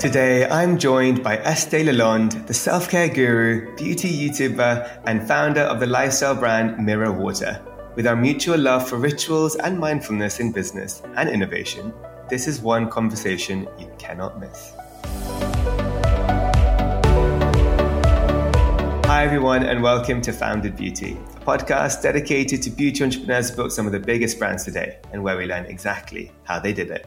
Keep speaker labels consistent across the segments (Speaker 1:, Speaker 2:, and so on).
Speaker 1: Today, I'm joined by Estee Lalonde, the self care guru, beauty YouTuber, and founder of the lifestyle brand Mirror Water. With our mutual love for rituals and mindfulness in business and innovation, this is one conversation you cannot miss. Hi, everyone, and welcome to Founded Beauty, a podcast dedicated to beauty entrepreneurs who built some of the biggest brands today and where we learn exactly how they did it.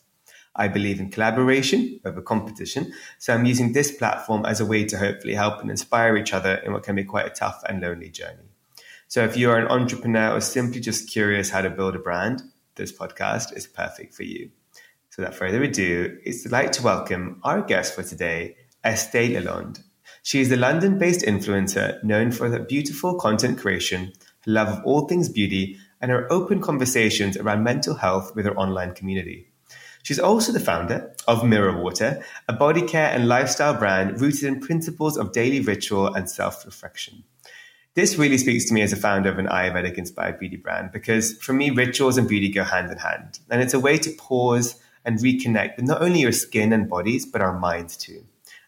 Speaker 1: I believe in collaboration over competition. So I'm using this platform as a way to hopefully help and inspire each other in what can be quite a tough and lonely journey. So if you're an entrepreneur or simply just curious how to build a brand, this podcast is perfect for you. So without further ado, it's a delight to welcome our guest for today, Estee Lalonde. She is a London based influencer known for her beautiful content creation, her love of all things beauty, and her open conversations around mental health with her online community. She's also the founder of Mirror Water, a body care and lifestyle brand rooted in principles of daily ritual and self reflection. This really speaks to me as a founder of an Ayurvedic inspired beauty brand because for me, rituals and beauty go hand in hand. And it's a way to pause and reconnect with not only your skin and bodies, but our minds too.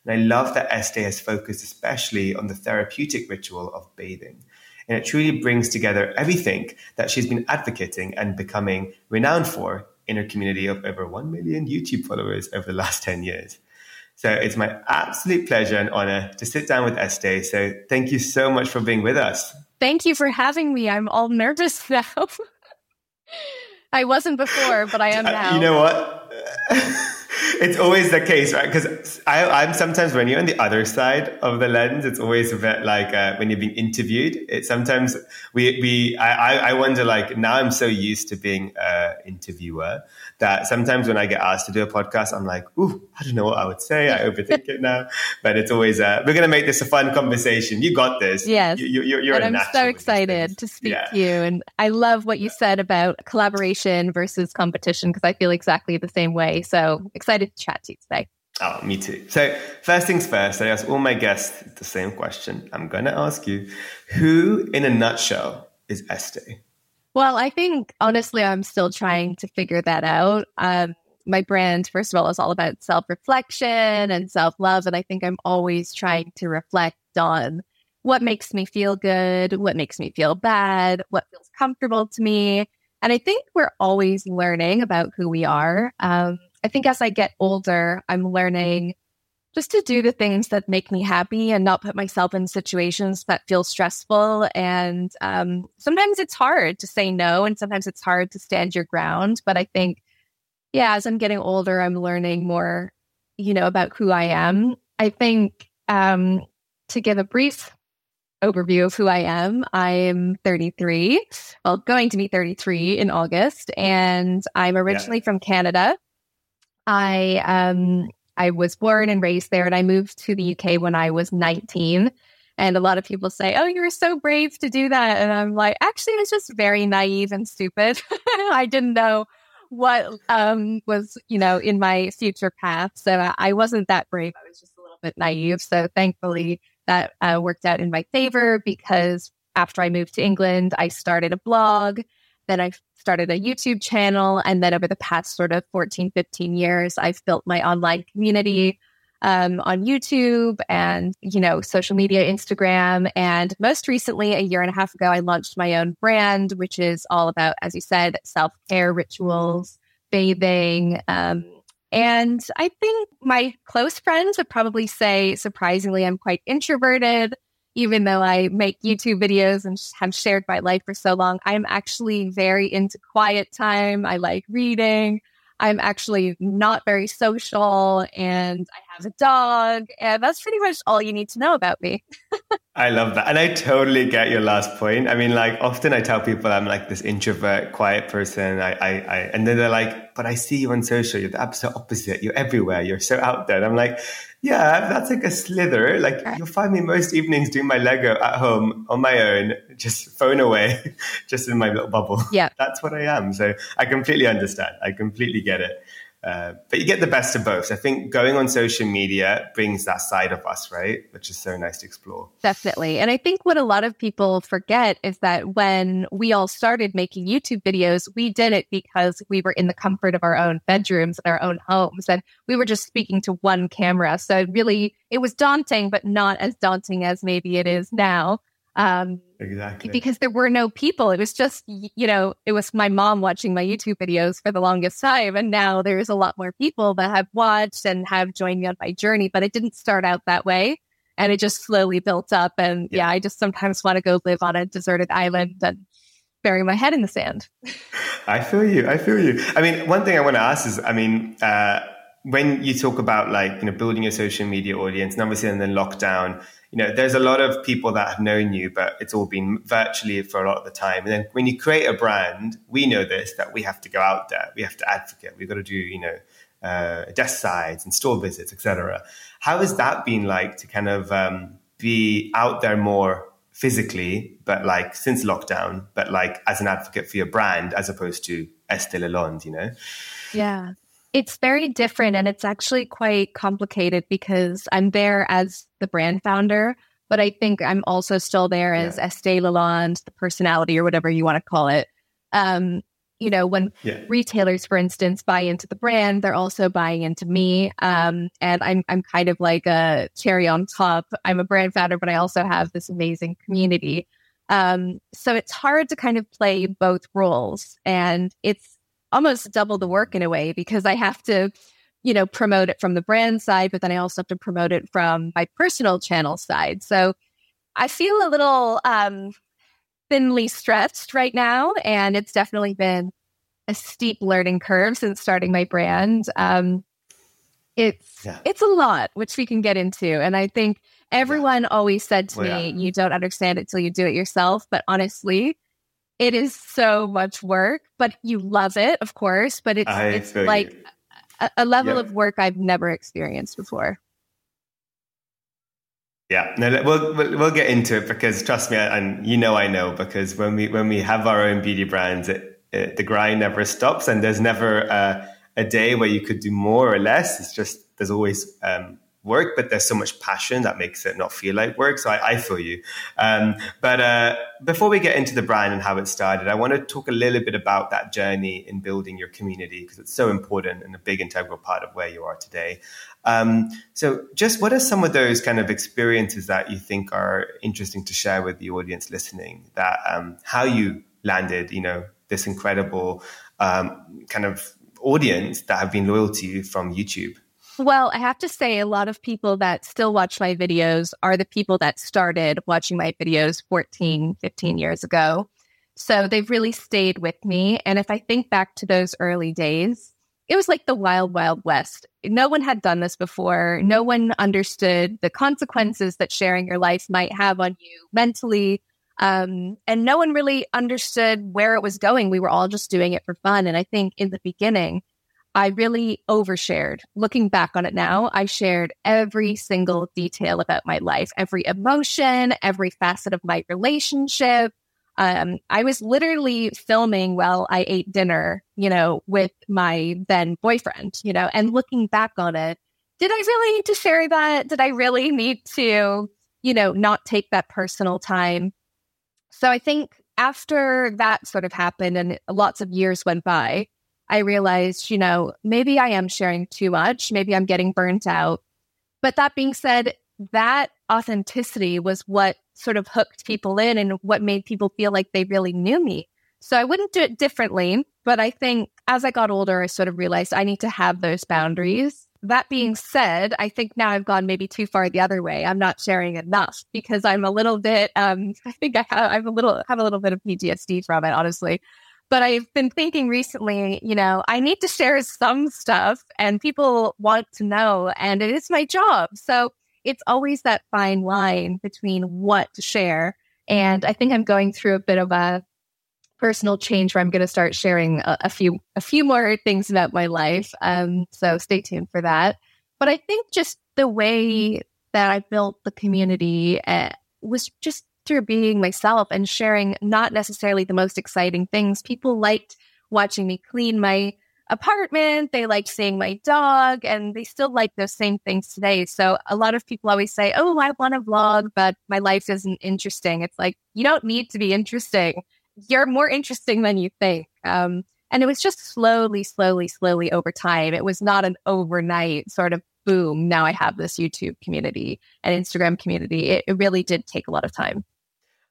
Speaker 1: And I love that Estee has focused especially on the therapeutic ritual of bathing. And it truly brings together everything that she's been advocating and becoming renowned for in her community of over 1 million YouTube followers over the last 10 years. So it's my absolute pleasure and honor to sit down with Estee. So thank you so much for being with us.
Speaker 2: Thank you for having me. I'm all nervous now. I wasn't before, but I am uh, now.
Speaker 1: You know what? it's always the case, right? Because I'm sometimes when you're on the other side of the lens, it's always a bit like uh, when you're being interviewed. It sometimes we we I I wonder like now I'm so used to being an interviewer that sometimes when I get asked to do a podcast, I'm like, ooh, I don't know what I would say. I overthink it now, but it's always uh, we're gonna make this a fun conversation. You got this.
Speaker 2: Yes,
Speaker 1: you, you, you're.
Speaker 2: and I'm so excited to speak yeah. to you, and I love what you said about collaboration versus competition because I feel exactly the same way. So excited to chat to you today.
Speaker 1: Oh, me too. So, first things first, I ask all my guests the same question. I'm going to ask you who, in a nutshell, is Estee?
Speaker 2: Well, I think honestly, I'm still trying to figure that out. Um, my brand, first of all, is all about self reflection and self love. And I think I'm always trying to reflect on what makes me feel good, what makes me feel bad, what feels comfortable to me. And I think we're always learning about who we are. Um, I think as I get older, I'm learning just to do the things that make me happy and not put myself in situations that feel stressful. And um, sometimes it's hard to say no, and sometimes it's hard to stand your ground. But I think, yeah, as I'm getting older, I'm learning more, you know, about who I am. I think um, to give a brief overview of who I am. I'm 33, well, going to be 33 in August, and I'm originally yeah. from Canada. I um I was born and raised there, and I moved to the UK when I was 19. And a lot of people say, "Oh, you were so brave to do that," and I'm like, actually, I was just very naive and stupid. I didn't know what um, was, you know, in my future path, so I wasn't that brave. I was just a little bit naive. So thankfully, that uh, worked out in my favor because after I moved to England, I started a blog. Then I started a YouTube channel. And then over the past sort of 14, 15 years, I've built my online community um, on YouTube and, you know, social media, Instagram. And most recently, a year and a half ago, I launched my own brand, which is all about, as you said, self care rituals, bathing, um, and I think my close friends would probably say, surprisingly, I'm quite introverted. Even though I make YouTube videos and have shared my life for so long, I'm actually very into quiet time. I like reading. I'm actually not very social and I have a dog. And that's pretty much all you need to know about me.
Speaker 1: I love that. And I totally get your last point. I mean, like often I tell people I'm like this introvert, quiet person. I, I, I and then they're like, but I see you on social. You're the absolute opposite. You're everywhere. You're so out there. And I'm like, Yeah, that's like a slither. Like you'll find me most evenings doing my Lego at home on my own, just phone away, just in my little bubble.
Speaker 2: Yeah.
Speaker 1: That's what I am. So I completely understand. I completely get it. Uh, but you get the best of both. I think going on social media brings that side of us, right? Which is so nice to explore.
Speaker 2: Definitely. And I think what a lot of people forget is that when we all started making YouTube videos, we did it because we were in the comfort of our own bedrooms and our own homes. And we were just speaking to one camera. So really, it was daunting, but not as daunting as maybe it is now.
Speaker 1: Um, exactly.
Speaker 2: Because there were no people. It was just, you know, it was my mom watching my YouTube videos for the longest time. And now there's a lot more people that have watched and have joined me on my journey, but it didn't start out that way. And it just slowly built up. And yeah, yeah I just sometimes want to go live on a deserted island and bury my head in the sand.
Speaker 1: I feel you. I feel you. I mean, one thing I want to ask is, I mean, uh, when you talk about like, you know, building your social media audience and obviously in the lockdown, you know, there's a lot of people that have known you, but it's all been virtually for a lot of the time. And then when you create a brand, we know this that we have to go out there, we have to advocate, we've got to do, you know, uh, desk sides and store visits, etc. How has that been like to kind of um, be out there more physically, but like since lockdown, but like as an advocate for your brand as opposed to Estee Lalonde, you know?
Speaker 2: Yeah. It's very different and it's actually quite complicated because I'm there as the brand founder, but I think I'm also still there as yeah. Estee Lalonde, the personality or whatever you want to call it. Um, you know, when yeah. retailers, for instance, buy into the brand, they're also buying into me. Um, and I'm I'm kind of like a cherry on top. I'm a brand founder, but I also have this amazing community. Um, so it's hard to kind of play both roles, and it's almost double the work in a way because I have to, you know, promote it from the brand side, but then I also have to promote it from my personal channel side. So I feel a little um, thinly stretched right now, and it's definitely been a steep learning curve since starting my brand. Um, it's yeah. it's a lot, which we can get into, and I think everyone yeah. always said to well, me, yeah. "You don't understand it till you do it yourself." But honestly, it is so much work, but you love it, of course. But it's I it's like a, a, level of work I've never experienced before.
Speaker 1: Yeah, no, we'll, we'll, we'll get into it because trust me, and you know I know because when we when we have our own beauty brands, it, it, the grind never stops, and there's never a, a, day where you could do more or less. It's just there's always um, work, but there's so much passion that makes it not feel like work. So I, I feel you. Um, but uh, before we get into the brand and how it started, I want to talk a little bit about that journey in building your community because it's so important and a big integral part of where you are today. Um, so, just what are some of those kind of experiences that you think are interesting to share with the audience listening? That um, how you landed, you know, this incredible um, kind of audience that have been loyal to you from YouTube.
Speaker 2: Well, I have to say, a lot of people that still watch my videos are the people that started watching my videos 14, 15 years ago. So they've really stayed with me. And if I think back to those early days, it was like the wild, wild west. No one had done this before. No one understood the consequences that sharing your life might have on you mentally. Um, and no one really understood where it was going. We were all just doing it for fun. And I think in the beginning, I really overshared. Looking back on it now, I shared every single detail about my life, every emotion, every facet of my relationship. Um, I was literally filming while I ate dinner, you know, with my then boyfriend, you know, and looking back on it, did I really need to share that? Did I really need to, you know, not take that personal time? So I think after that sort of happened and lots of years went by, I realized, you know, maybe I am sharing too much. Maybe I'm getting burnt out. But that being said, that authenticity was what sort of hooked people in and what made people feel like they really knew me. So I wouldn't do it differently. But I think as I got older, I sort of realized I need to have those boundaries. That being said, I think now I've gone maybe too far the other way. I'm not sharing enough because I'm a little bit. Um, I think I have, I have a little have a little bit of PTSD from it, honestly. But I've been thinking recently, you know, I need to share some stuff and people want to know, and it is my job. So it's always that fine line between what to share. And I think I'm going through a bit of a personal change where I'm going to start sharing a, a few a few more things about my life. Um, so stay tuned for that. But I think just the way that I built the community uh, was just through being myself and sharing not necessarily the most exciting things. People liked watching me clean my apartment. They liked seeing my dog and they still like those same things today. So a lot of people always say, Oh, I want to vlog, but my life isn't interesting. It's like, you don't need to be interesting. You're more interesting than you think. Um, and it was just slowly, slowly, slowly over time. It was not an overnight sort of boom. Now I have this YouTube community and Instagram community. It, it really did take a lot of time.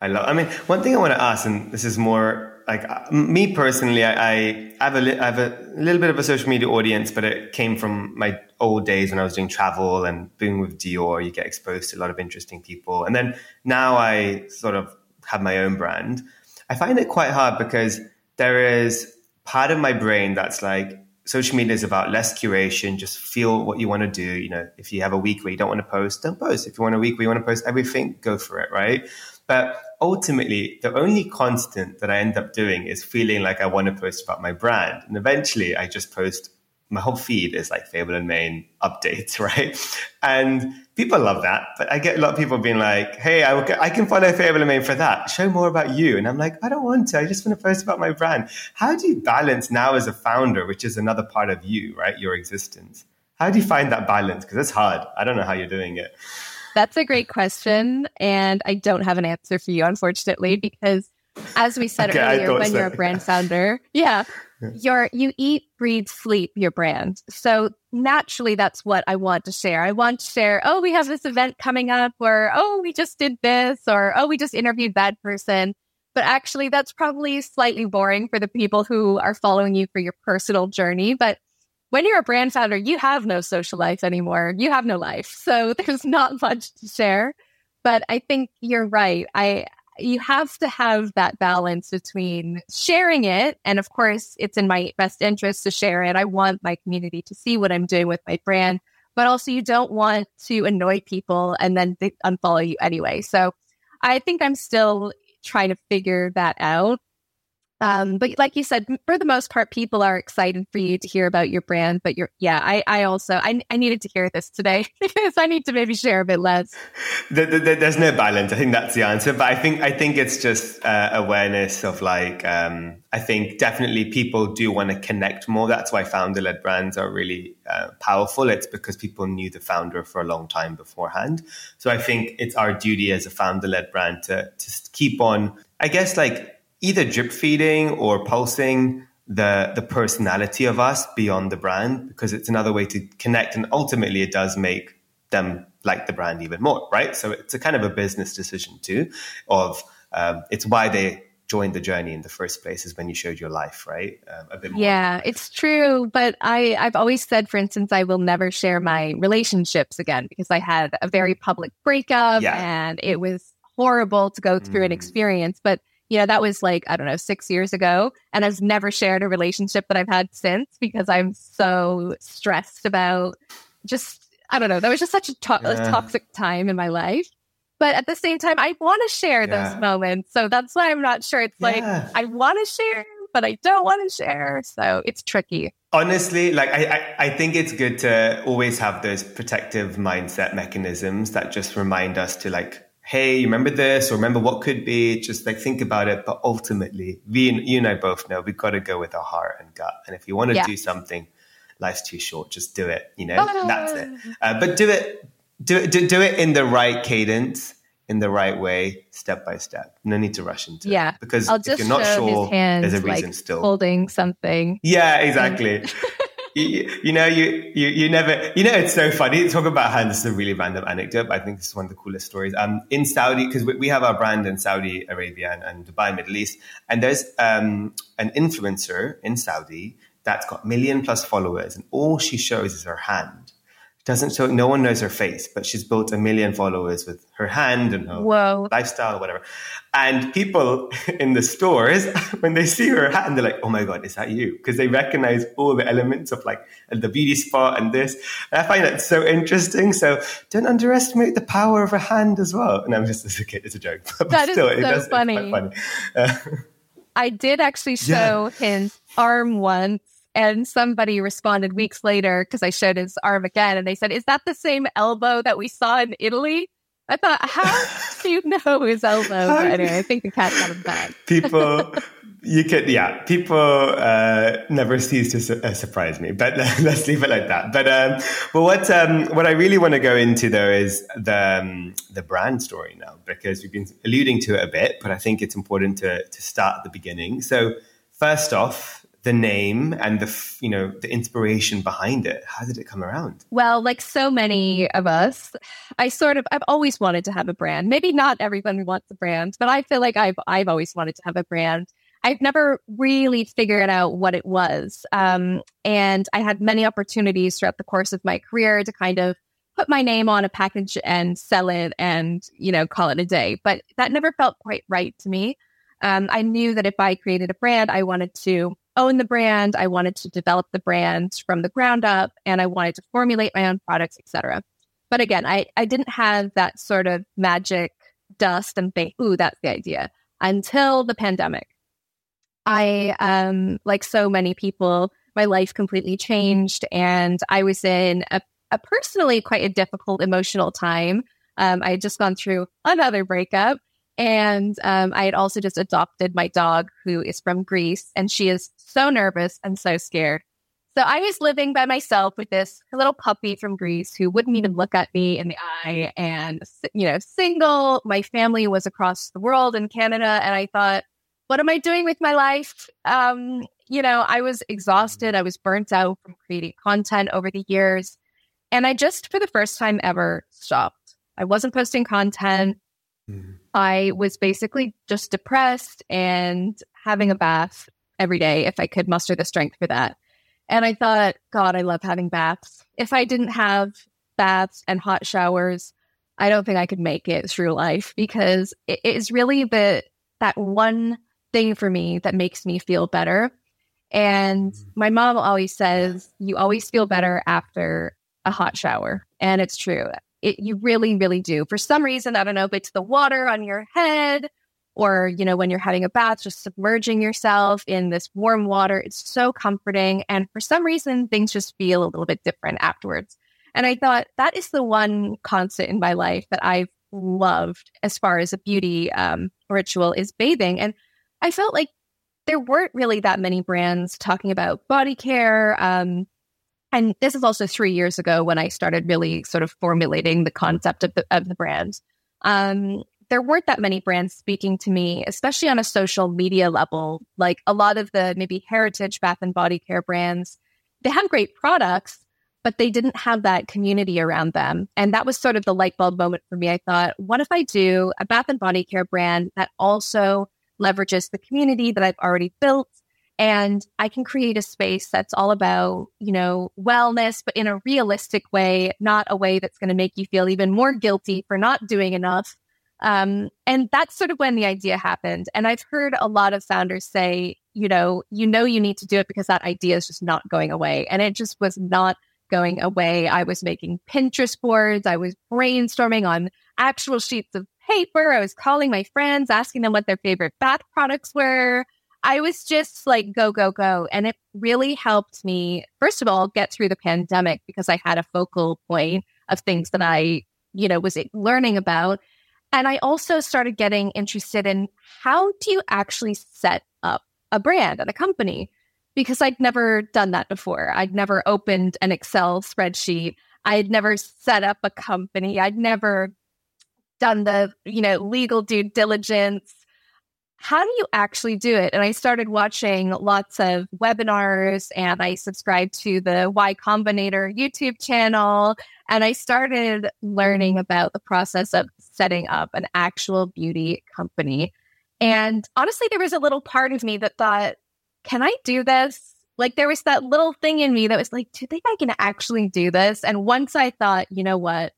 Speaker 1: I love. I mean, one thing I want to ask, and this is more like uh, me personally. I, I have a li- I have a little bit of a social media audience, but it came from my old days when I was doing travel and being with Dior. You get exposed to a lot of interesting people, and then now I sort of have my own brand. I find it quite hard because there is part of my brain that's like social media is about less curation. Just feel what you want to do. You know, if you have a week where you don't want to post, don't post. If you want a week where you want to post everything, go for it, right? But ultimately, the only constant that I end up doing is feeling like I want to post about my brand. And eventually I just post my whole feed is like Fable and Mane updates, right? And people love that. But I get a lot of people being like, hey, I, I can follow Fable and Mane for that. Show more about you. And I'm like, I don't want to. I just want to post about my brand. How do you balance now as a founder, which is another part of you, right? Your existence. How do you find that balance? Because it's hard. I don't know how you're doing it.
Speaker 2: That's a great question. And I don't have an answer for you, unfortunately, because as we said okay, earlier, when so. you're a brand founder, yeah, you're you eat, breathe, sleep your brand. So naturally that's what I want to share. I want to share, oh, we have this event coming up, or oh, we just did this, or oh, we just interviewed that person. But actually that's probably slightly boring for the people who are following you for your personal journey. But when you're a brand founder, you have no social life anymore. You have no life. So there's not much to share. But I think you're right. I you have to have that balance between sharing it and of course it's in my best interest to share it. I want my community to see what I'm doing with my brand, but also you don't want to annoy people and then they unfollow you anyway. So I think I'm still trying to figure that out. Um, but like you said, for the most part, people are excited for you to hear about your brand. But you're, yeah, I, I also, I, I needed to hear this today because I need to maybe share a bit less.
Speaker 1: The, the, the, there's no balance. I think that's the answer. But I think, I think it's just uh, awareness of like, um, I think definitely people do want to connect more. That's why founder led brands are really uh, powerful. It's because people knew the founder for a long time beforehand. So I think it's our duty as a founder led brand to, to keep on, I guess, like either drip feeding or pulsing the the personality of us beyond the brand because it's another way to connect and ultimately it does make them like the brand even more right so it's a kind of a business decision too of um, it's why they joined the journey in the first place is when you showed your life right
Speaker 2: um, a bit more. yeah it's true but i i've always said for instance i will never share my relationships again because i had a very public breakup yeah. and it was horrible to go through mm. an experience but you know, that was like, I don't know, six years ago. And I've never shared a relationship that I've had since because I'm so stressed about just, I don't know, that was just such a, to- yeah. a toxic time in my life. But at the same time, I want to share yeah. those moments. So that's why I'm not sure. It's yeah. like, I want to share, but I don't want to share. So it's tricky.
Speaker 1: Honestly, like I, I, I, think it's good to always have those protective mindset mechanisms that just remind us to like hey, remember this or remember what could be, just like think about it. But ultimately, we, you and I both know we've got to go with our heart and gut. And if you want to yeah. do something, life's too short, just do it, you know, oh. that's it. Uh, but do it, do it, do, do it in the right cadence in the right way, step by step. No need to rush into
Speaker 2: yeah.
Speaker 1: it. Because I'll if you're not sure, hands, there's a reason
Speaker 2: like,
Speaker 1: still.
Speaker 2: Holding something.
Speaker 1: Yeah, exactly. you, you, know, you, you, you never, you know, it's so funny. Talk about hand. This is a really random anecdote, I think this is one of the coolest stories. Um, in Saudi, because we, we, have our brand in Saudi Arabia and, and Dubai, Middle East, and there's um, an influencer in Saudi that's got million plus followers, and all she shows is her hand doesn't show no one knows her face but she's built a million followers with her hand and her Whoa. lifestyle or whatever. And people in the stores when they see her hand they're like oh my god is that you? Because they recognize all the elements of like the beauty spot and this. And i find that so interesting. So don't underestimate the power of a hand as well. And i'm just as a kid it's a joke
Speaker 2: but that still, is so does, funny, funny. Uh, i did actually show yeah. his arm once And somebody responded weeks later because I showed his arm again and they said, Is that the same elbow that we saw in Italy? I thought, how do you know his elbow? But anyway, I think the cat got him back.
Speaker 1: People, you could, yeah, people uh, never cease to su- uh, surprise me, but let's leave it like that. But, um, but what, um, what I really want to go into though is the, um, the brand story now, because we've been alluding to it a bit, but I think it's important to, to start at the beginning. So first off, the name and the you know the inspiration behind it. How did it come around?
Speaker 2: Well like so many of us i sort of i've always wanted to have a brand. Maybe not everyone wants a brand but i feel like i've i've always wanted to have a brand. I've never really figured out what it was um, and i had many opportunities throughout the course of my career to kind of put my name on a package and sell it and you know call it a day but that never felt quite right to me. Um, i knew that if i created a brand i wanted to own the brand. I wanted to develop the brand from the ground up and I wanted to formulate my own products, etc. But again, I, I didn't have that sort of magic dust and think, ooh, that's the idea until the pandemic. I, um, like so many people, my life completely changed and I was in a, a personally quite a difficult emotional time. Um, I had just gone through another breakup and um, I had also just adopted my dog, who is from Greece, and she is so nervous and so scared. So I was living by myself with this little puppy from Greece who wouldn't even look at me in the eye, and you know, single. My family was across the world in Canada, and I thought, what am I doing with my life? Um, you know, I was exhausted. I was burnt out from creating content over the years, and I just, for the first time ever, stopped. I wasn't posting content. Mm-hmm. I was basically just depressed and having a bath every day if I could muster the strength for that. And I thought, God, I love having baths. If I didn't have baths and hot showers, I don't think I could make it through life because it is really the that one thing for me that makes me feel better. And mm-hmm. my mom always says, you always feel better after a hot shower. And it's true. It, you really, really do. For some reason, I don't know if it's the water on your head or, you know, when you're having a bath, just submerging yourself in this warm water. It's so comforting. And for some reason, things just feel a little bit different afterwards. And I thought that is the one constant in my life that I've loved as far as a beauty um, ritual is bathing. And I felt like there weren't really that many brands talking about body care, um, and this is also three years ago when I started really sort of formulating the concept of the, of the brand. Um, there weren't that many brands speaking to me, especially on a social media level. Like a lot of the maybe heritage bath and body care brands, they have great products, but they didn't have that community around them. And that was sort of the light bulb moment for me. I thought, what if I do a bath and body care brand that also leverages the community that I've already built and I can create a space that's all about, you know, wellness, but in a realistic way, not a way that's going to make you feel even more guilty for not doing enough. Um, and that's sort of when the idea happened. And I've heard a lot of founders say, you know, you know, you need to do it because that idea is just not going away. And it just was not going away. I was making Pinterest boards. I was brainstorming on actual sheets of paper. I was calling my friends, asking them what their favorite bath products were. I was just like, go, go, go. And it really helped me, first of all, get through the pandemic because I had a focal point of things that I, you know, was eh, learning about. And I also started getting interested in how do you actually set up a brand and a company? Because I'd never done that before. I'd never opened an Excel spreadsheet. I'd never set up a company. I'd never done the, you know, legal due diligence how do you actually do it? And I started watching lots of webinars and I subscribed to the Y Combinator YouTube channel and I started learning about the process of setting up an actual beauty company. And honestly, there was a little part of me that thought, can I do this? Like there was that little thing in me that was like, do you think I can actually do this? And once I thought, you know what?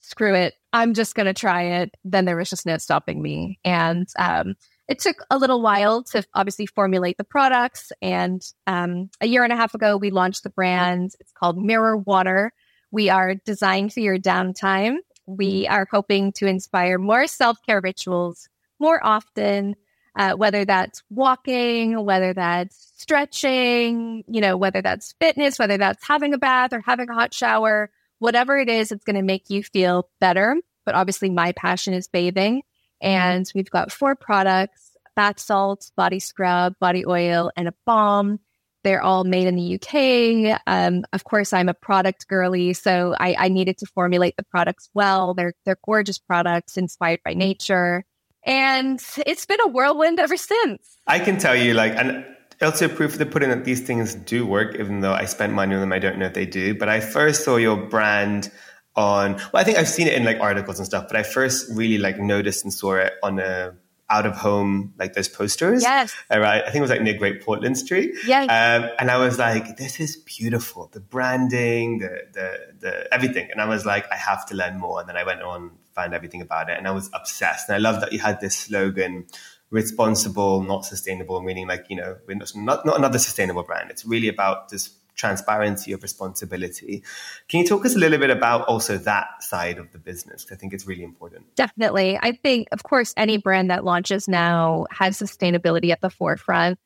Speaker 2: Screw it. I'm just going to try it. Then there was just no stopping me. And, um, it took a little while to obviously formulate the products. And um, a year and a half ago, we launched the brand. It's called Mirror Water. We are designed for your downtime. We are hoping to inspire more self care rituals more often. uh, whether that's walking, whether that's stretching, you know, whether that's fitness, whether that's having a bath or having a hot shower, whatever it is, it's going to make you feel better. But obviously, my passion is bathing. And we've got four products bath salts, body scrub, body oil, and a balm. They're all made in the UK. Um, of course, I'm a product girly, so I, I needed to formulate the products well. They're they're gorgeous products inspired by nature. And it's been a whirlwind ever since.
Speaker 1: I can tell you, like, and also proof of the pudding that these things do work, even though I spent money on them, I don't know if they do. But I first saw your brand on, well, I think I've seen it in like articles and stuff, but I first really like noticed and saw it on a out of home, like those posters.
Speaker 2: Yes.
Speaker 1: All right. I think it was like near Great Portland Street.
Speaker 2: Yes.
Speaker 1: Um, and I was like, this is beautiful. The branding, the, the, the, everything. And I was like, I have to learn more. And then I went on, found everything about it and I was obsessed. And I love that you had this slogan, responsible, not sustainable, meaning like, you know, we're not, not another sustainable brand. It's really about this transparency of responsibility. Can you talk us a little bit about also that side of the business? I think it's really important.
Speaker 2: Definitely. I think, of course, any brand that launches now has sustainability at the forefront,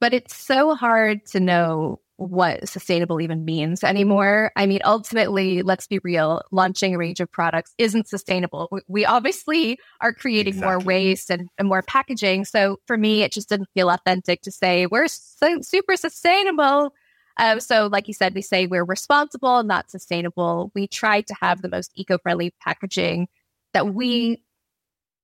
Speaker 2: but it's so hard to know what sustainable even means anymore. I mean, ultimately, let's be real, launching a range of products isn't sustainable. We obviously are creating exactly. more waste and, and, more packaging. So for me, it just didn't feel authentic to say we're so, super sustainable um, so, like you said, we say we're responsible, not sustainable. We try to have the most eco friendly packaging that we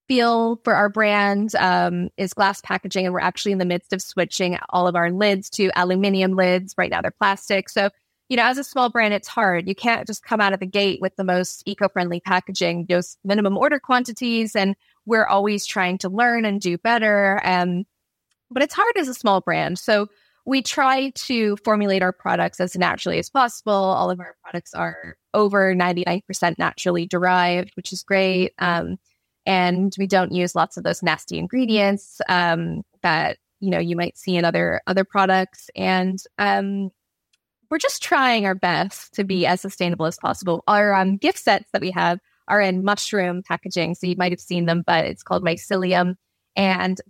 Speaker 2: feel for our brand um, is glass packaging. And we're actually in the midst of switching all of our lids to aluminium lids. Right now, they're plastic. So, you know, as a small brand, it's hard. You can't just come out of the gate with the most eco friendly packaging, just minimum order quantities. And we're always trying to learn and do better. Um, but it's hard as a small brand. So, we try to formulate our products as naturally as possible. All of our products are over 99% naturally derived, which is great. Um, and we don't use lots of those nasty ingredients um, that you know you might see in other other products. And um, we're just trying our best to be as sustainable as possible. Our um, gift sets that we have are in mushroom packaging, so you might have seen them, but it's called mycelium, and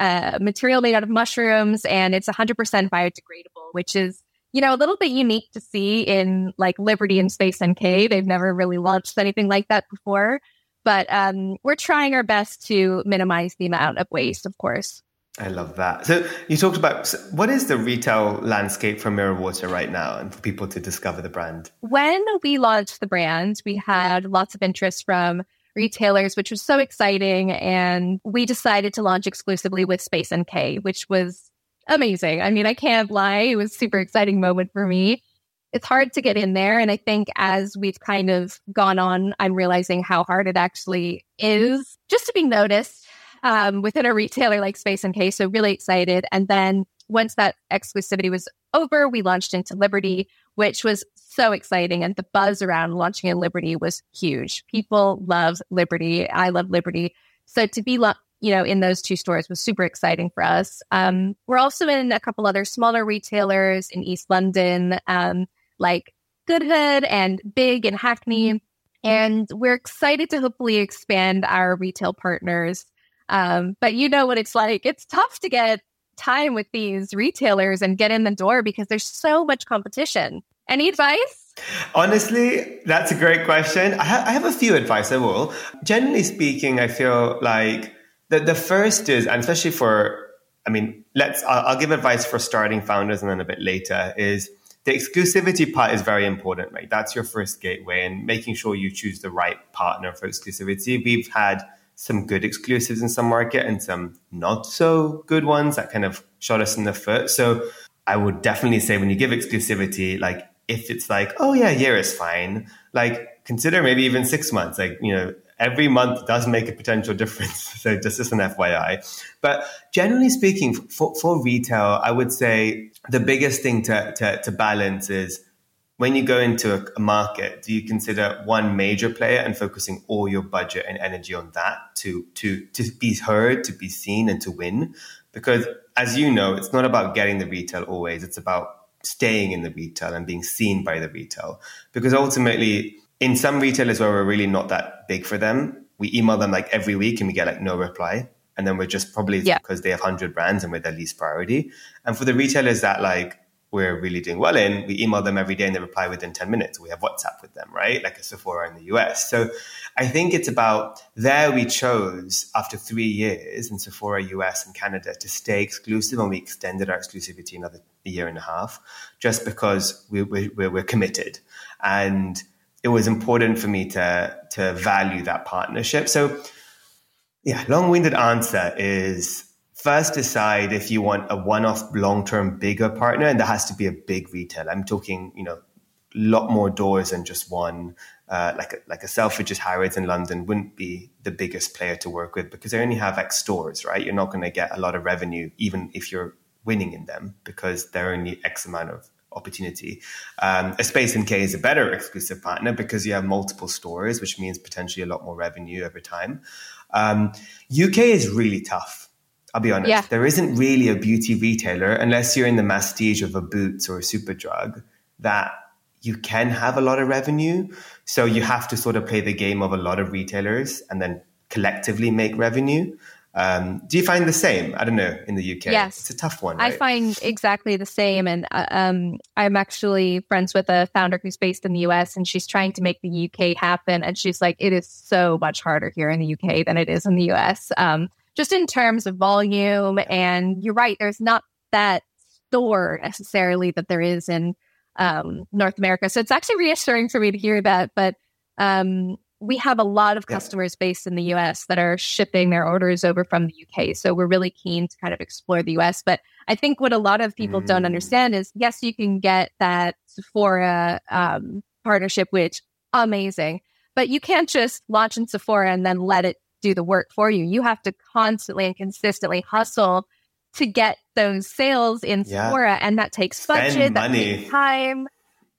Speaker 2: uh, material made out of mushrooms and it's 100% biodegradable, which is, you know, a little bit unique to see in like Liberty and Space NK. They've never really launched anything like that before. But um, we're trying our best to minimize the amount of waste, of course.
Speaker 1: I love that. So you talked about what is the retail landscape for Mirror Water right now and for people to discover the brand?
Speaker 2: When we launched the brand, we had lots of interest from retailers, which was so exciting. And we decided to launch exclusively with Space NK, which was amazing. I mean, I can't lie. It was super exciting moment for me. It's hard to get in there. And I think as we've kind of gone on, I'm realizing how hard it actually is just to be noticed um, within a retailer like Space NK. So really excited. And then once that exclusivity was over, we launched into Liberty, which was so exciting. And the buzz around launching in Liberty was huge. People love Liberty. I love Liberty. So to be, lo- you know, in those two stores was super exciting for us. Um, we're also in a couple other smaller retailers in East London, um, like Goodhood and Big and Hackney. And we're excited to hopefully expand our retail partners. Um, but you know what it's like. It's tough to get time with these retailers and get in the door because there's so much competition. Any advice?
Speaker 1: Honestly, that's a great question. I, ha- I have a few advice I will. Generally speaking, I feel like the, the first is, and especially for, I mean, let's, I'll, I'll give advice for starting founders and then a bit later is the exclusivity part is very important, right? That's your first gateway and making sure you choose the right partner for exclusivity. We've had some good exclusives in some market and some not so good ones that kind of shot us in the foot. So I would definitely say when you give exclusivity, like if it's like, oh yeah, year is fine, like consider maybe even six months. Like, you know, every month does make a potential difference. So just as an FYI. But generally speaking, for, for retail, I would say the biggest thing to, to, to balance is when you go into a, a, market, do you consider one major player and focusing all your budget and energy on that to, to, to be heard, to be seen and to win? Because as you know, it's not about getting the retail always. It's about staying in the retail and being seen by the retail. Because ultimately, in some retailers where we're really not that big for them, we email them like every week and we get like no reply. And then we're just probably
Speaker 2: Yeah.
Speaker 1: because they have 100 brands and we're their least priority. And for the retailers that like we're really doing well in, we email them every day and they reply within 10 minutes. We have WhatsApp with them, right? Like a Sephora in the US. So I think it's about there we chose after three years in Sephora US and Canada to stay exclusive and we extended our exclusivity another year and a half just because we, we, we're, committed. And it was important for me to, to value that partnership. So yeah, long-winded answer is first decide if you want a one-off long-term bigger partner and that has to be a big retailer i'm talking you know a lot more doors than just one uh, like a, like a selfridges harrods in london wouldn't be the biggest player to work with because they only have x stores right you're not going to get a lot of revenue even if you're winning in them because they're only x amount of opportunity um, a space NK is a better exclusive partner because you have multiple stores which means potentially a lot more revenue over time um, uk is really tough I'll be honest.
Speaker 2: Yeah.
Speaker 1: There isn't really a beauty retailer unless you're in the mastige of a Boots or a Superdrug that you can have a lot of revenue. So you have to sort of play the game of a lot of retailers and then collectively make revenue. Um, do you find the same? I don't know in the UK.
Speaker 2: Yes.
Speaker 1: it's a tough one.
Speaker 2: I find exactly the same. And uh, um, I'm actually friends with a founder who's based in the US and she's trying to make the UK happen. And she's like, it is so much harder here in the UK than it is in the US, um, just in terms of volume. And you're right, there's not that store necessarily that there is in um, North America. So it's actually reassuring for me to hear that. But um, we have a lot of customers based in the US that are shipping their orders over from the UK. So we're really keen to kind of explore the US. But I think what a lot of people don't
Speaker 1: Mm.
Speaker 2: understand is yes, you can get that Sephora um, partnership, which amazing, but you can't just launch in Sephora and then let it do the work for you. You have to constantly and consistently hustle to get those sales in
Speaker 1: Yeah.
Speaker 2: Sephora, and that takes
Speaker 1: Spend
Speaker 2: budget, that
Speaker 1: money.
Speaker 2: takes time.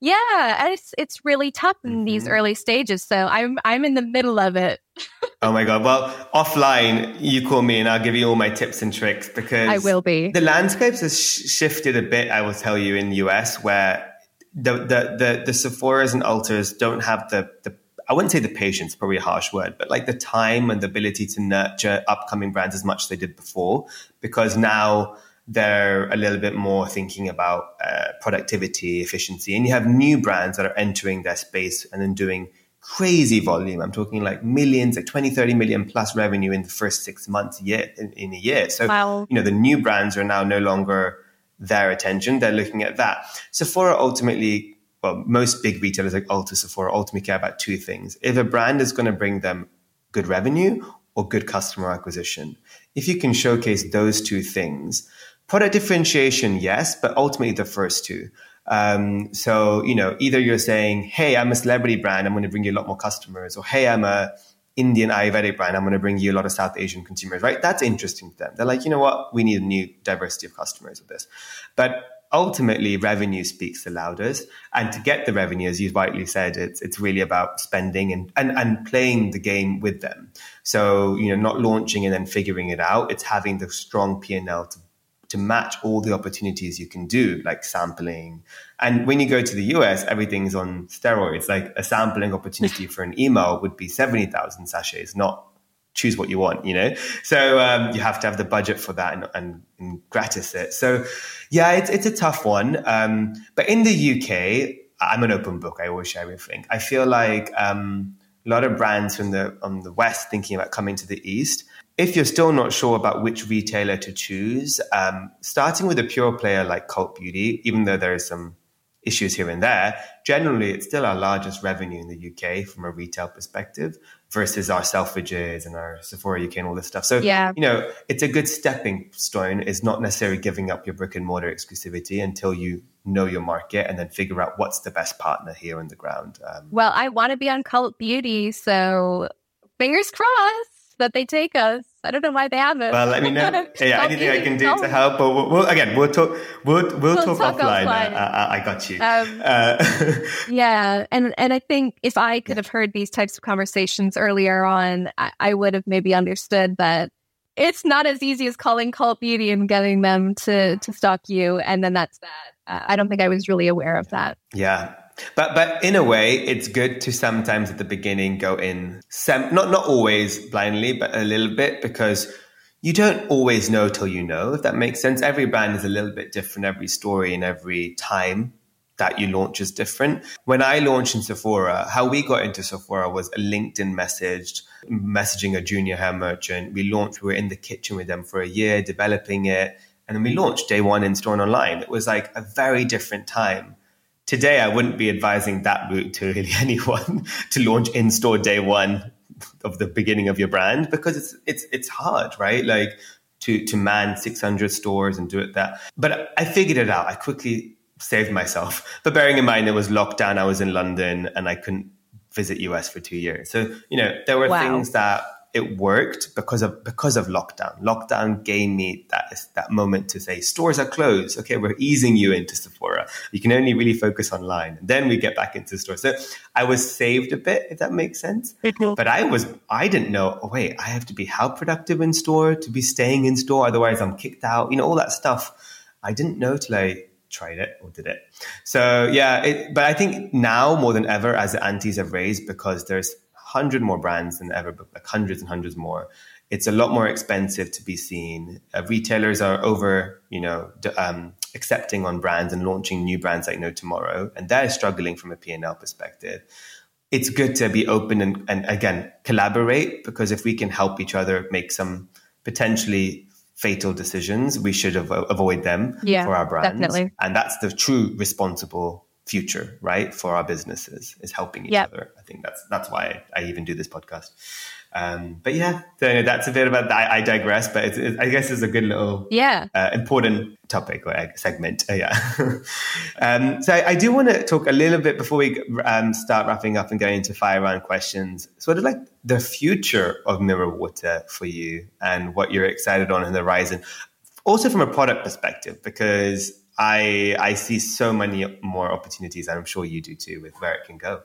Speaker 2: Yeah, it's it's really tough in these
Speaker 1: Mhm.
Speaker 2: early stages. So I'm I'm in the middle of it.
Speaker 1: Oh my god! Well, offline, you call me and I'll give you all my tips and tricks because
Speaker 2: I will be.
Speaker 1: The landscapes has sh- shifted a bit. I will tell you in the US where the the the, the Sephora's and Ultas don't have the the I wouldn't say the patience, probably a harsh word, but like the time and the ability to nurture upcoming brands as much as they did before, because now they're a little bit more thinking about uh, productivity, efficiency, and you have new brands that are entering their space and then doing crazy volume. I'm talking like millions, like 20, 30 million plus revenue in the first six months, year in, in a year. So
Speaker 2: Wow.
Speaker 1: you know the new brands are now no longer their attention they're looking at that sephora ultimately well most big retailers like ulta sephora ultimately care about two things if a brand is going to bring them good revenue or good customer acquisition if you can showcase those two things product differentiation yes but ultimately the first two um, so you know either you're saying hey i'm a celebrity brand i'm going to bring you a lot more customers or hey i'm a Indian Ayurvedic brand, I'm going to bring you a lot of South Asian consumers, right? That's interesting to them. They're like, you know what? We need a new diversity of customers with this. But ultimately, revenue speaks the loudest. And to get the revenue, as you rightly said, it's, it's really about spending and, and, and playing the game with them. So, you know, not launching and then figuring it out. It's having the strong P&L to to match all the opportunities you can do, like sampling. And when you go to the US, everything's on steroids. Like a sampling opportunity for an email would be 70,000 sachets, not choose what you want, you know? So um, you have to have the budget for that and, and, and gratis it. So yeah, it's, it's a tough one. Um, but in the UK, I'm an open book. I always share everything. I feel like um, a lot of brands from the on the west thinking about coming to the east. If you're still not sure about which retailer to choose, um, starting with a pure player like Cult Beauty, even though there are some issues here and there, generally it's still our largest revenue in the UK from a retail perspective versus our Selfridges and our Sephora UK and all this stuff. So,
Speaker 2: Yeah.
Speaker 1: you know, it's a good stepping stone is not necessarily giving up your brick and mortar exclusivity until you know your market and then figure out what's the best partner here on the ground. Um,
Speaker 2: Well, I want to be on Cult Beauty, so fingers crossed that they take us. I don't know why they haven't.
Speaker 1: well, let me know. yeah, anything I can do to help. But we'll, we'll, again, we'll talk. We'll we'll,
Speaker 2: We'll
Speaker 1: talk,
Speaker 2: talk
Speaker 1: offline.
Speaker 2: offline.
Speaker 1: I, I, I got you.
Speaker 2: Um,
Speaker 1: uh,
Speaker 2: Yeah, and and I think if I could have heard these types of conversations earlier on, I, I would have maybe understood that it's not as easy as calling Cult Beauty and getting them to to stock you, and then that's that. Uh, I don't think I was really aware of that.
Speaker 1: Yeah. But but in a way, it's good to sometimes at the beginning go in sem- not not always blindly, but a little bit because you don't always know till you know, if that makes sense. Every brand is a little bit different, every story and every time that you launch is different. When I launched in Sephora, how we got into Sephora was a LinkedIn message, messaging a junior hair merchant. We launched, we were in the kitchen with them for a year, developing it. And then we launched day one in store and online. It was like a very different time. Today, I wouldn't be advising that route to really anyone to launch in store day one of the beginning of your brand because it's it's it's hard, right? Like to to man 600 stores and do it that. But I figured it out. I quickly saved myself. But bearing in mind it was lockdown, I was in London and I couldn't visit US for two years. So you know there were wow. things that it worked because of because of lockdown. Lockdown gave me that that moment to say stores are closed. Okay, we're easing you into Sephora. You can only really focus online. And then we get back into stores. So I was saved a bit, if that makes sense. But I was I didn't know. Oh wait, I have to be how productive in store to be staying in store. Otherwise, I'm kicked out. You know all that stuff. I didn't know till I tried it or did it. So yeah, it, but I think now more than ever, as the antes have raised, because there's hundred more brands than ever, like hundreds and hundreds more. It's a lot more expensive to be seen. Uh, retailers are over, you know, d- um, accepting on brands and launching new brands like No Tomorrow, and they're struggling from a P&L perspective. It's good to be open and, and again collaborate because if we can help each other make some potentially fatal decisions, we should av- avoid them yeah, for our brands. Definitely. And that's the true responsible future, right, for our businesses is helping each yep. other. I think that's that's why I, even do this podcast. Um, but yeah, so that's a bit about that. I digress, but it's, it's, I guess it's a good little,
Speaker 2: yeah,
Speaker 1: uh, important topic or segment. Uh, yeah. um, so I, I do want to talk a little bit before we um, start wrapping up and going into fire round questions. Sort of like the future of Mirror Water for you and what you're excited on in the horizon. Also from a product perspective, because I I see so many more opportunities, and I'm sure you do too, with where it can go.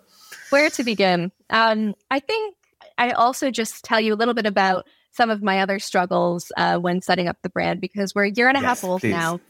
Speaker 2: Where to begin? Um, I think I also just tell you a little bit about some of my other struggles uh, when setting up the brand because we're a year and a yes, half old please. now.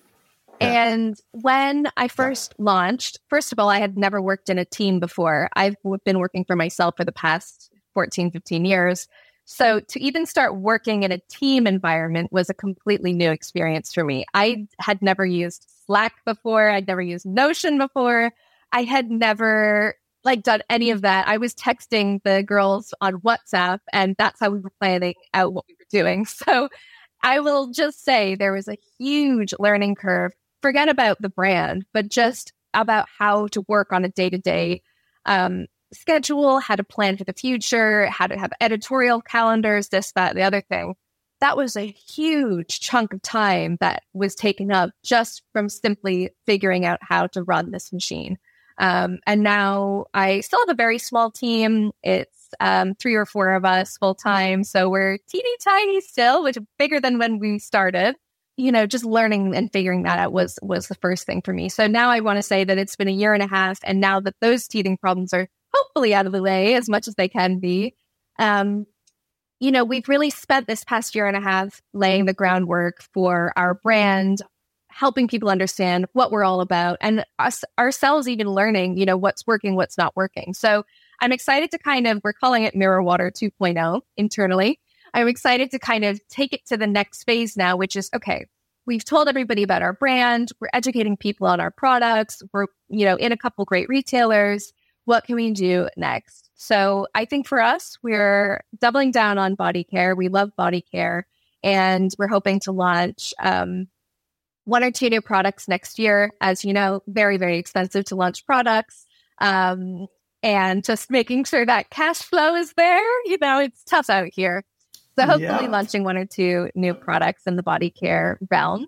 Speaker 2: Yeah. And when I first yeah. launched, first of all, I had never worked in a team before. I've been working for myself for the past 14, 15 years. So to even start working in a team environment was a completely new experience for me. I had never used Slack before. I'd never used Notion before. I had never like done any of that. I was texting the girls on WhatsApp and that's how we were planning out what we were doing. So I will just say there was a huge learning curve. Forget about the brand, but just about how to work on a day to day schedule, how to plan for the future, how to have editorial calendars, this, that, the other thing. That was a huge chunk of time that was taken up just from simply figuring out how to run this machine. Um, and now I still have a very small team. It's um, three or four of us full time. So we're teeny tiny still, which is bigger than when we started. You know, just learning and figuring that out was was the first thing for me. So now I want to say that it's been a year and a half, and now that those teething problems are hopefully out of the way as much as they can be. Um, you know, we've really spent this past year and a half laying the groundwork for our brand, helping people understand what we're all about, and us ourselves even learning, you know, what's working, what's not working. So I'm excited to kind of, we're calling it Mirror Water 2.0 internally. I'm excited to kind of take it to the next phase now, which is okay, we've told everybody about our brand, we're educating people on our products, we're, you know, in a couple great retailers what can we do next? So I think for us, we're doubling down on body care. We love body care, and we're hoping to launch um, one or two new products next year. As you know, very very expensive to launch products, um, and just making sure that cash flow is there. You know, it's tough out here. So hopefully, yeah. launching one or two new products in the body care realm.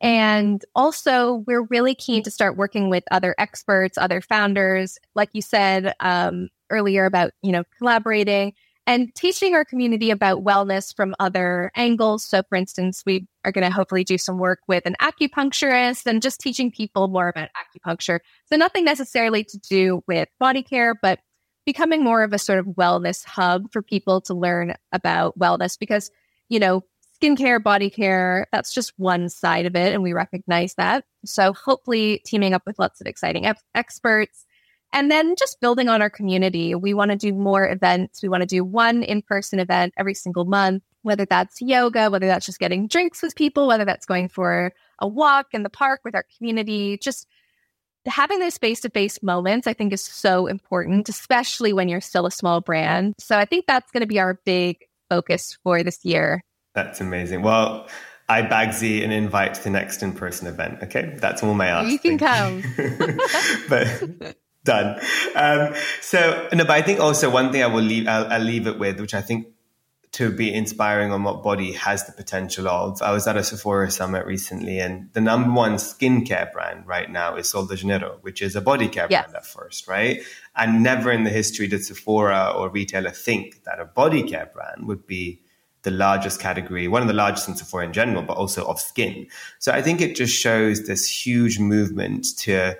Speaker 2: And also, we're really keen to start working with other experts, other founders, like you said um, earlier about, you know, collaborating and teaching our community about wellness from other angles. So, for instance, we are going to hopefully do some work with an acupuncturist and just teaching people more about acupuncture. So, nothing necessarily to do with body care, but becoming more of a sort of wellness hub for people to learn about wellness because, you know, skincare, body care, that's just one side of it. And we recognize that. So hopefully teaming up with lots of exciting experts and then just building on our community. We want to do more events. We want to do one in person event every single month whether that's yoga, whether that's just getting drinks with people, whether that's going for a walk in the park with our community, just having those face to face moments, I think is so important, especially when you're still a small brand. So I think that's going to be our big focus for this year.
Speaker 1: That's amazing. Well, I Bagsy an invite to the next in person event. Okay. That's all my ask.
Speaker 2: You can come.
Speaker 1: but done. Um, so, no, but I think also one thing I will leave, I'll, I'll leave it with, which I think to be inspiring on what body has the potential of. I was at a Sephora summit recently, and the number one skincare brand right now is Sol de Janeiro, which is a body care yes. brand at first, right? And never in the history did Sephora or retailer think that a body care brand would be the largest category, one of the largest in Sephora in general, but also of skin. So I think it just shows this huge movement to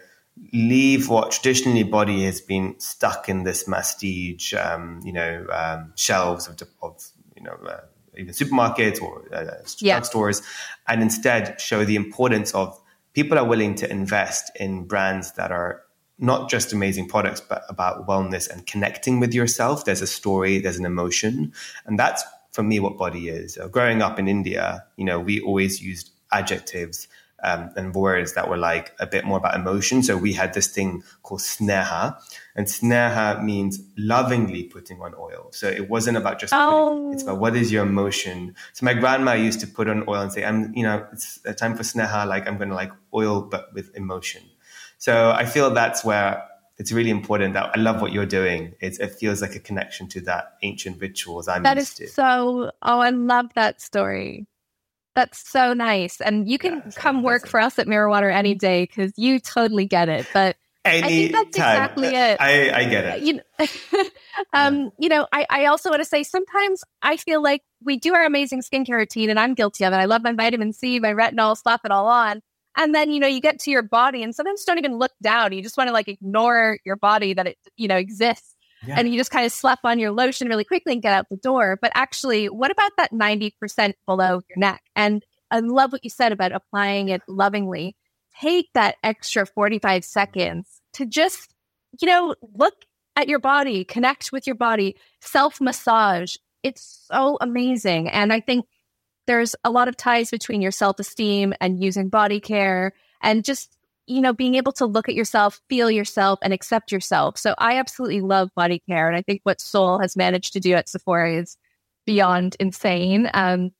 Speaker 1: leave what traditionally body has been stuck in this masstige, um, you know, um, shelves of, of you know, uh, even supermarkets or uh, yeah. stores, and instead show the importance of people are willing to invest in brands that are not just amazing products, but about wellness and connecting with yourself. There's a story, there's an emotion, and that's for me what body is. Uh, growing up in India, you know, we always used adjectives um, and words that were like a bit more about emotion. So we had this thing called sneha, and sneha means lovingly putting on oil. So it wasn't about just oh. putting, it's about what is your emotion. So my grandma used to put on oil and say, "I'm, you know, it's a time for sneha. Like I'm going to like oil, but with emotion." So I feel that's where it's really important that I love what you're doing. It's, it feels like a connection to that ancient rituals I'm
Speaker 2: that is to. so. Oh, I love that story. That's so nice. And you can yeah, come work for us at Mirror Water any day because you totally get it. But any I think that's time. exactly it.
Speaker 1: I, I get it.
Speaker 2: You know, um, yeah. you know I, I also want to say sometimes I feel like we do our amazing skincare routine and I'm guilty of it. I love my vitamin C, my retinol, slap it all on. And then, you know, you get to your body and sometimes don't even look down. You just want to like ignore your body that it, you know, exists. Yeah. And you just kind of slap on your lotion really quickly and get out the door. But actually, what about that 90% below your neck? And I love what you said about applying it lovingly. Take that extra 45 seconds to just, you know, look at your body, connect with your body, self massage. It's so amazing. And I think there's a lot of ties between your self esteem and using body care and just you know, being able to look at yourself, feel yourself, and accept yourself. So I absolutely love body care. And I think what Sol has managed to do at Sephora is beyond insane. Um,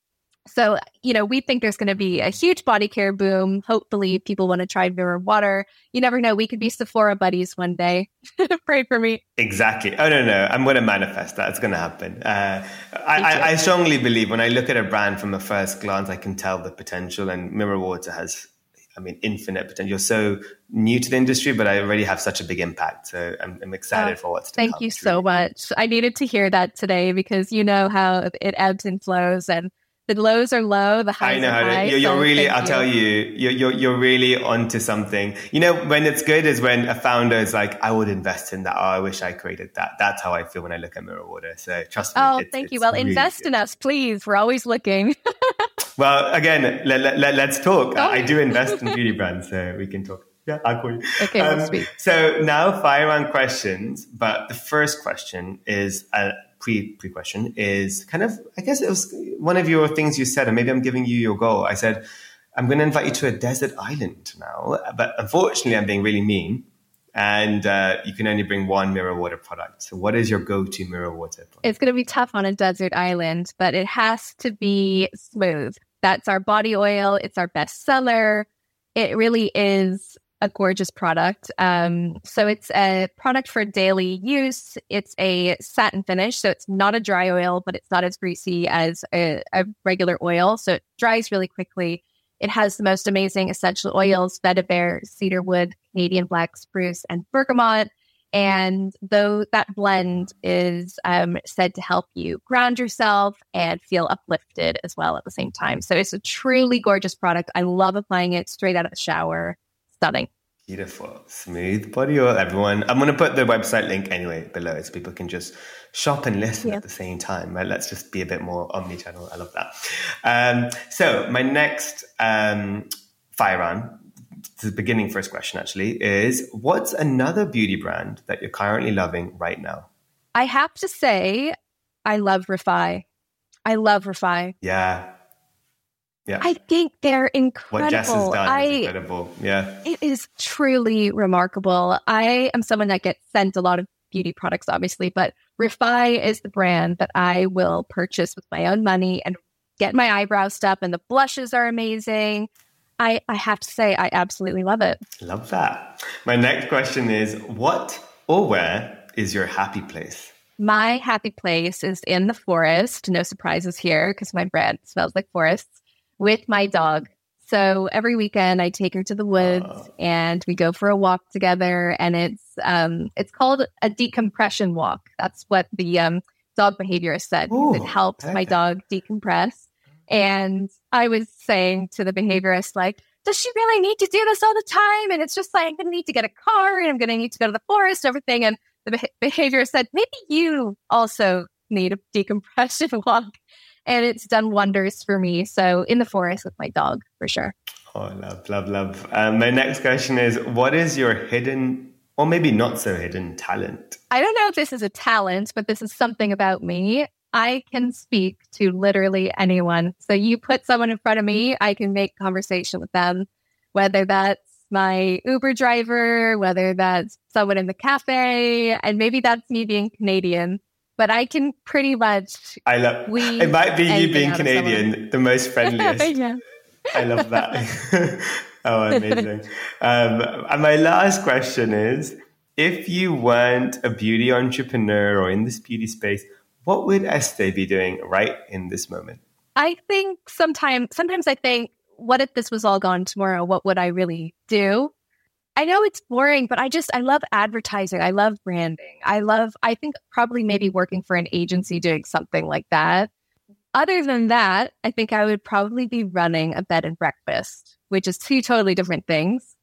Speaker 2: so, you know, we think there's going to be a huge body care boom. Hopefully, people want to try Mirror Water. You never know. We could be Sephora buddies one day. Pray for me.
Speaker 1: Exactly. Oh, no, no. I'm going to manifest that. It's going to happen. Uh, I, I, I strongly believe when I look at a brand from a first glance, I can tell the potential, and Mirror Water has I mean, infinite potential. You're so new to the industry, but I already have such a big impact. So I'm, I'm excited uh, for what's to
Speaker 2: thank come. Thank you so much. I needed to hear that today because you know how it ebbs and flows and the lows are low, the highs I know. Are high,
Speaker 1: you're,
Speaker 2: you're
Speaker 1: so really, I'll
Speaker 2: you.
Speaker 1: tell you, you're, you're, you're really onto something. You know, when it's good is when a founder is like, I would invest in that. Oh, I wish I created that. That's how I feel when I look at Mirror Water. So trust
Speaker 2: me. Oh, thank you. Well, really invest good. in us, please. We're always looking.
Speaker 1: well, again, let, let, us talk. Oh. I do invest in beauty brands, so we can talk. Yeah, I'll call you.
Speaker 2: Okay, um, we'll speak.
Speaker 1: So now fire round questions, but the first question is, a pre pre question is kind of I guess it was one of your things you said, and maybe I'm giving you your goal. I said I'm going to invite you to a desert island now, but unfortunately I'm being really mean, and uh, you can only bring one mirror water product. So what is your go-to mirror water? Product?
Speaker 2: It's going to be tough on a desert island, but it has to be smooth. That's our body oil. It's our best seller. It really is a gorgeous product. Um, so it's a product for daily use. It's a satin finish, so it's not a dry oil, but it's not as greasy as a, a regular oil. So it dries really quickly. It has the most amazing essential oils: vetiver, cedarwood, Canadian black spruce, and bergamot. And though that blend is um, said to help you ground yourself and feel uplifted as well at the same time. So it's a truly gorgeous product. I love applying it straight out of the shower stunning.
Speaker 1: Beautiful, smooth body oil. Everyone, I'm going to put the website link anyway below so people can just shop and listen yeah. at the same time. Right? Let's just be a bit more omni-channel. I love that. Um, so my next um, fire on, the beginning first question actually is: What's another beauty brand that you're currently loving right now?
Speaker 2: I have to say, I love Refy. I love Refy.
Speaker 1: Yeah. Yeah.
Speaker 2: I think they're incredible.
Speaker 1: What Jess has done
Speaker 2: I,
Speaker 1: is incredible. Yeah.
Speaker 2: It is truly remarkable. I am someone that gets sent a lot of beauty products, obviously, but Refy is the brand that I will purchase with my own money and get my eyebrows up, and the blushes are amazing. I, I have to say, I absolutely love it.
Speaker 1: Love that. My next question is what or where is your happy place?
Speaker 2: My happy place is in the forest. No surprises here because my brand smells like forests with my dog. So every weekend I take her to the woods uh, and we go for a walk together and it's um it's called a decompression walk. That's what the um dog behaviorist said. Ooh, it helps okay. my dog decompress. And I was saying to the behaviorist like does she really need to do this all the time? And it's just like, I'm going to need to get a car and I'm going to need to go to the forest, everything. And the behaviorist said, maybe you also need a decompression walk. And it's done wonders for me. So in the forest with my dog, for sure.
Speaker 1: Oh, love, love, love. Um, my next question is What is your hidden, or maybe not so hidden, talent?
Speaker 2: I don't know if this is a talent, but this is something about me. I can speak to literally anyone. So you put someone in front of me, I can make conversation with them, whether that's my Uber driver, whether that's someone in the cafe, and maybe that's me being Canadian. But I can pretty much.
Speaker 1: I love. It might be you being Canadian, the most friendliest. yeah. I love that. oh, amazing! um, and my last question is: If you weren't a beauty entrepreneur or in this beauty space, what would Estee be doing right in this moment?
Speaker 2: I think sometimes, sometimes I think what if this was all gone tomorrow? What would I really do? I know it's boring, but I just, I love advertising. I love branding. I love, I think probably maybe working for an agency doing something like that. Other than that, I think I would probably be running a bed and breakfast, which is two totally different things.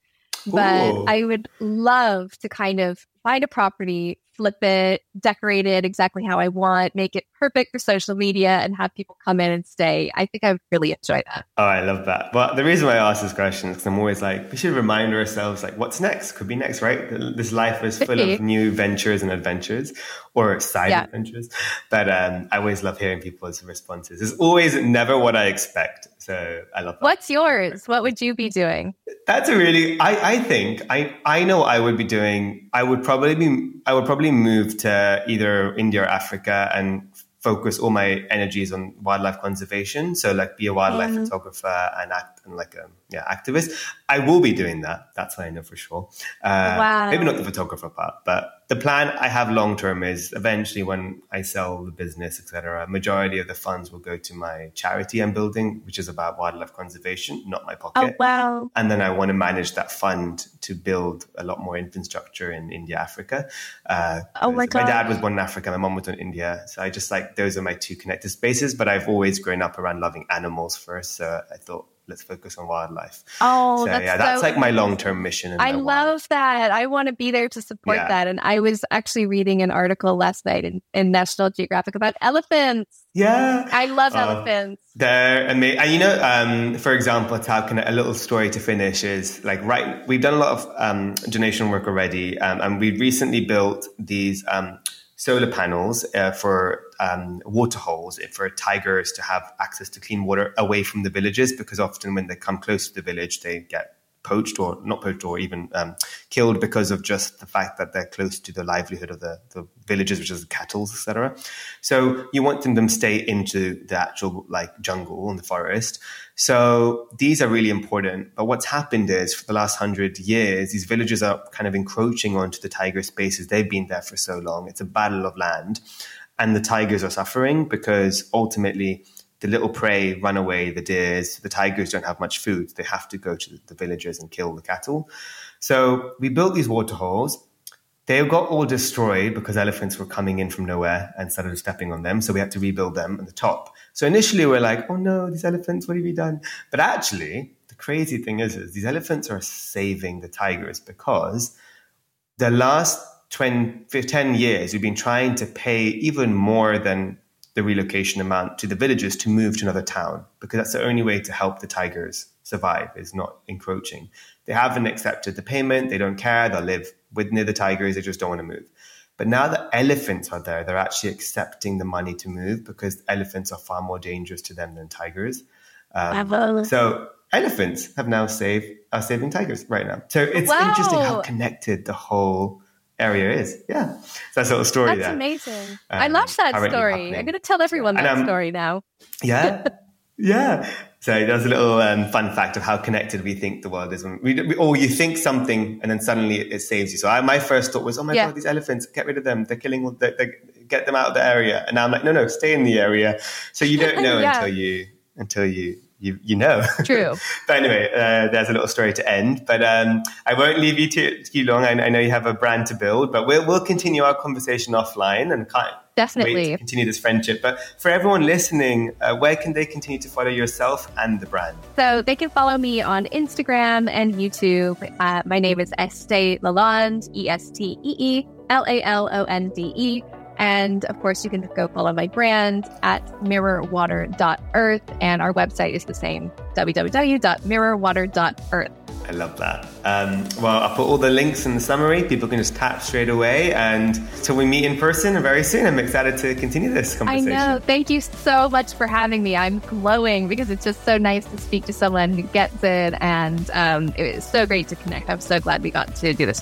Speaker 2: But Ooh. I would love to kind of find a property, flip it, decorate it exactly how I want, make it perfect for social media, and have people come in and stay. I think I would really enjoy that.
Speaker 1: Oh, I love that. But the reason why I ask this question is because I'm always like, we should remind ourselves, like, what's next? Could be next, right? This life is full of new ventures and adventures or side yeah. adventures. But um, I always love hearing people's responses. It's always never what I expect. So I love that.
Speaker 2: What's yours? What would you be doing?
Speaker 1: That's a really, I, I think, I, I know I would be doing, I would probably be, I would probably move to either India or Africa and focus all my energies on wildlife conservation. So like be a wildlife mm. photographer and act and like a yeah activist. I will be doing that. That's what I know for sure. Uh, wow. Maybe not the photographer part, but the plan I have long term is eventually when I sell the business, etc. Majority of the funds will go to my charity I'm building, which is about wildlife conservation, not my pocket.
Speaker 2: Oh wow!
Speaker 1: And then I want to manage that fund to build a lot more infrastructure in India, Africa. Uh,
Speaker 2: oh my god!
Speaker 1: My dad was born in Africa, my mom was born in India, so I just like those are my two connected spaces. But I've always grown up around loving animals first, so I thought let's focus on wildlife.
Speaker 2: Oh,
Speaker 1: so,
Speaker 2: that's
Speaker 1: yeah, that's so like my long term mission.
Speaker 2: I love that. I want to be there to support yeah. that. And I was actually reading an article last night in, in National Geographic about elephants.
Speaker 1: Yeah,
Speaker 2: I love uh, elephants.
Speaker 1: They're amazing. And you know, um, for example, can a little story to finish is like right. We've done a lot of um, donation work already, um, and we recently built these um, solar panels uh, for um, water holes for tigers to have access to clean water away from the villages because often when they come close to the village they get poached or not poached or even um, killed because of just the fact that they're close to the livelihood of the, the villages, which is the cattle, etc. So you want them to stay into the actual like jungle and the forest. So these are really important. But what's happened is for the last hundred years, these villages are kind of encroaching onto the tiger spaces. They've been there for so long. It's a battle of land. And the tigers are suffering because ultimately the little prey run away, the deers, the tigers don't have much food. They have to go to the villages and kill the cattle. So we built these water holes. They got all destroyed because elephants were coming in from nowhere and started stepping on them. So we had to rebuild them at the top. So initially we are like, oh no, these elephants, what have you done? But actually, the crazy thing is, is these elephants are saving the tigers because the last 20, 10 years, we've been trying to pay even more than the relocation amount to the villagers to move to another town because that's the only way to help the tigers survive is not encroaching. They haven't accepted the payment. They don't care. They'll live with near the tigers. They just don't want to move. But now the elephants are there, they're actually accepting the money to move because elephants are far more dangerous to them than tigers. Um, so elephants have now saved are saving tigers right now. So it's wow. interesting how connected the whole area is. Yeah, so that's a little story.
Speaker 2: That's
Speaker 1: there.
Speaker 2: amazing. Um, I love that story. I'm going to tell everyone that and, um, story now.
Speaker 1: Yeah, yeah. So there's a little um, fun fact of how connected we think the world is. When we, we, or you think something and then suddenly it, it saves you. So I, my first thought was, oh my yeah. god, these elephants, get rid of them. They're killing. They're, they're, get them out of the area. And now I'm like, no, no, stay in the area. So you don't know yeah. until you until you you you know.
Speaker 2: True.
Speaker 1: but anyway, uh, there's a little story to end. But um, I won't leave you too, too long. I, I, know you have a brand to build, but we'll we'll continue our conversation offline and kind
Speaker 2: definitely
Speaker 1: continue this friendship. But for everyone listening, uh, where can they continue to follow yourself and the brand?
Speaker 2: So they can follow me on Instagram and YouTube. Uh, my name is Estee Lalonde, E S T E E L A L O N D E. And of course, you can go follow my brand at mirrorwater.earth. And our website is the same www.mirrorwater.earth.
Speaker 1: I love that. Um, well, I'll put all the links in the summary. People can just tap straight away. And till we meet in person very soon, I'm excited to continue this conversation.
Speaker 2: I know. Thank you so much for having me. I'm glowing because it's just so nice to speak to someone who gets it. And um, it was so great to connect. I'm so glad we got to do this.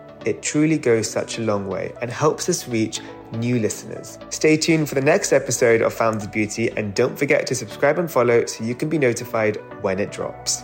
Speaker 1: It truly goes such a long way and helps us reach new listeners. Stay tuned for the next episode of Founded Beauty and don't forget to subscribe and follow so you can be notified when it drops.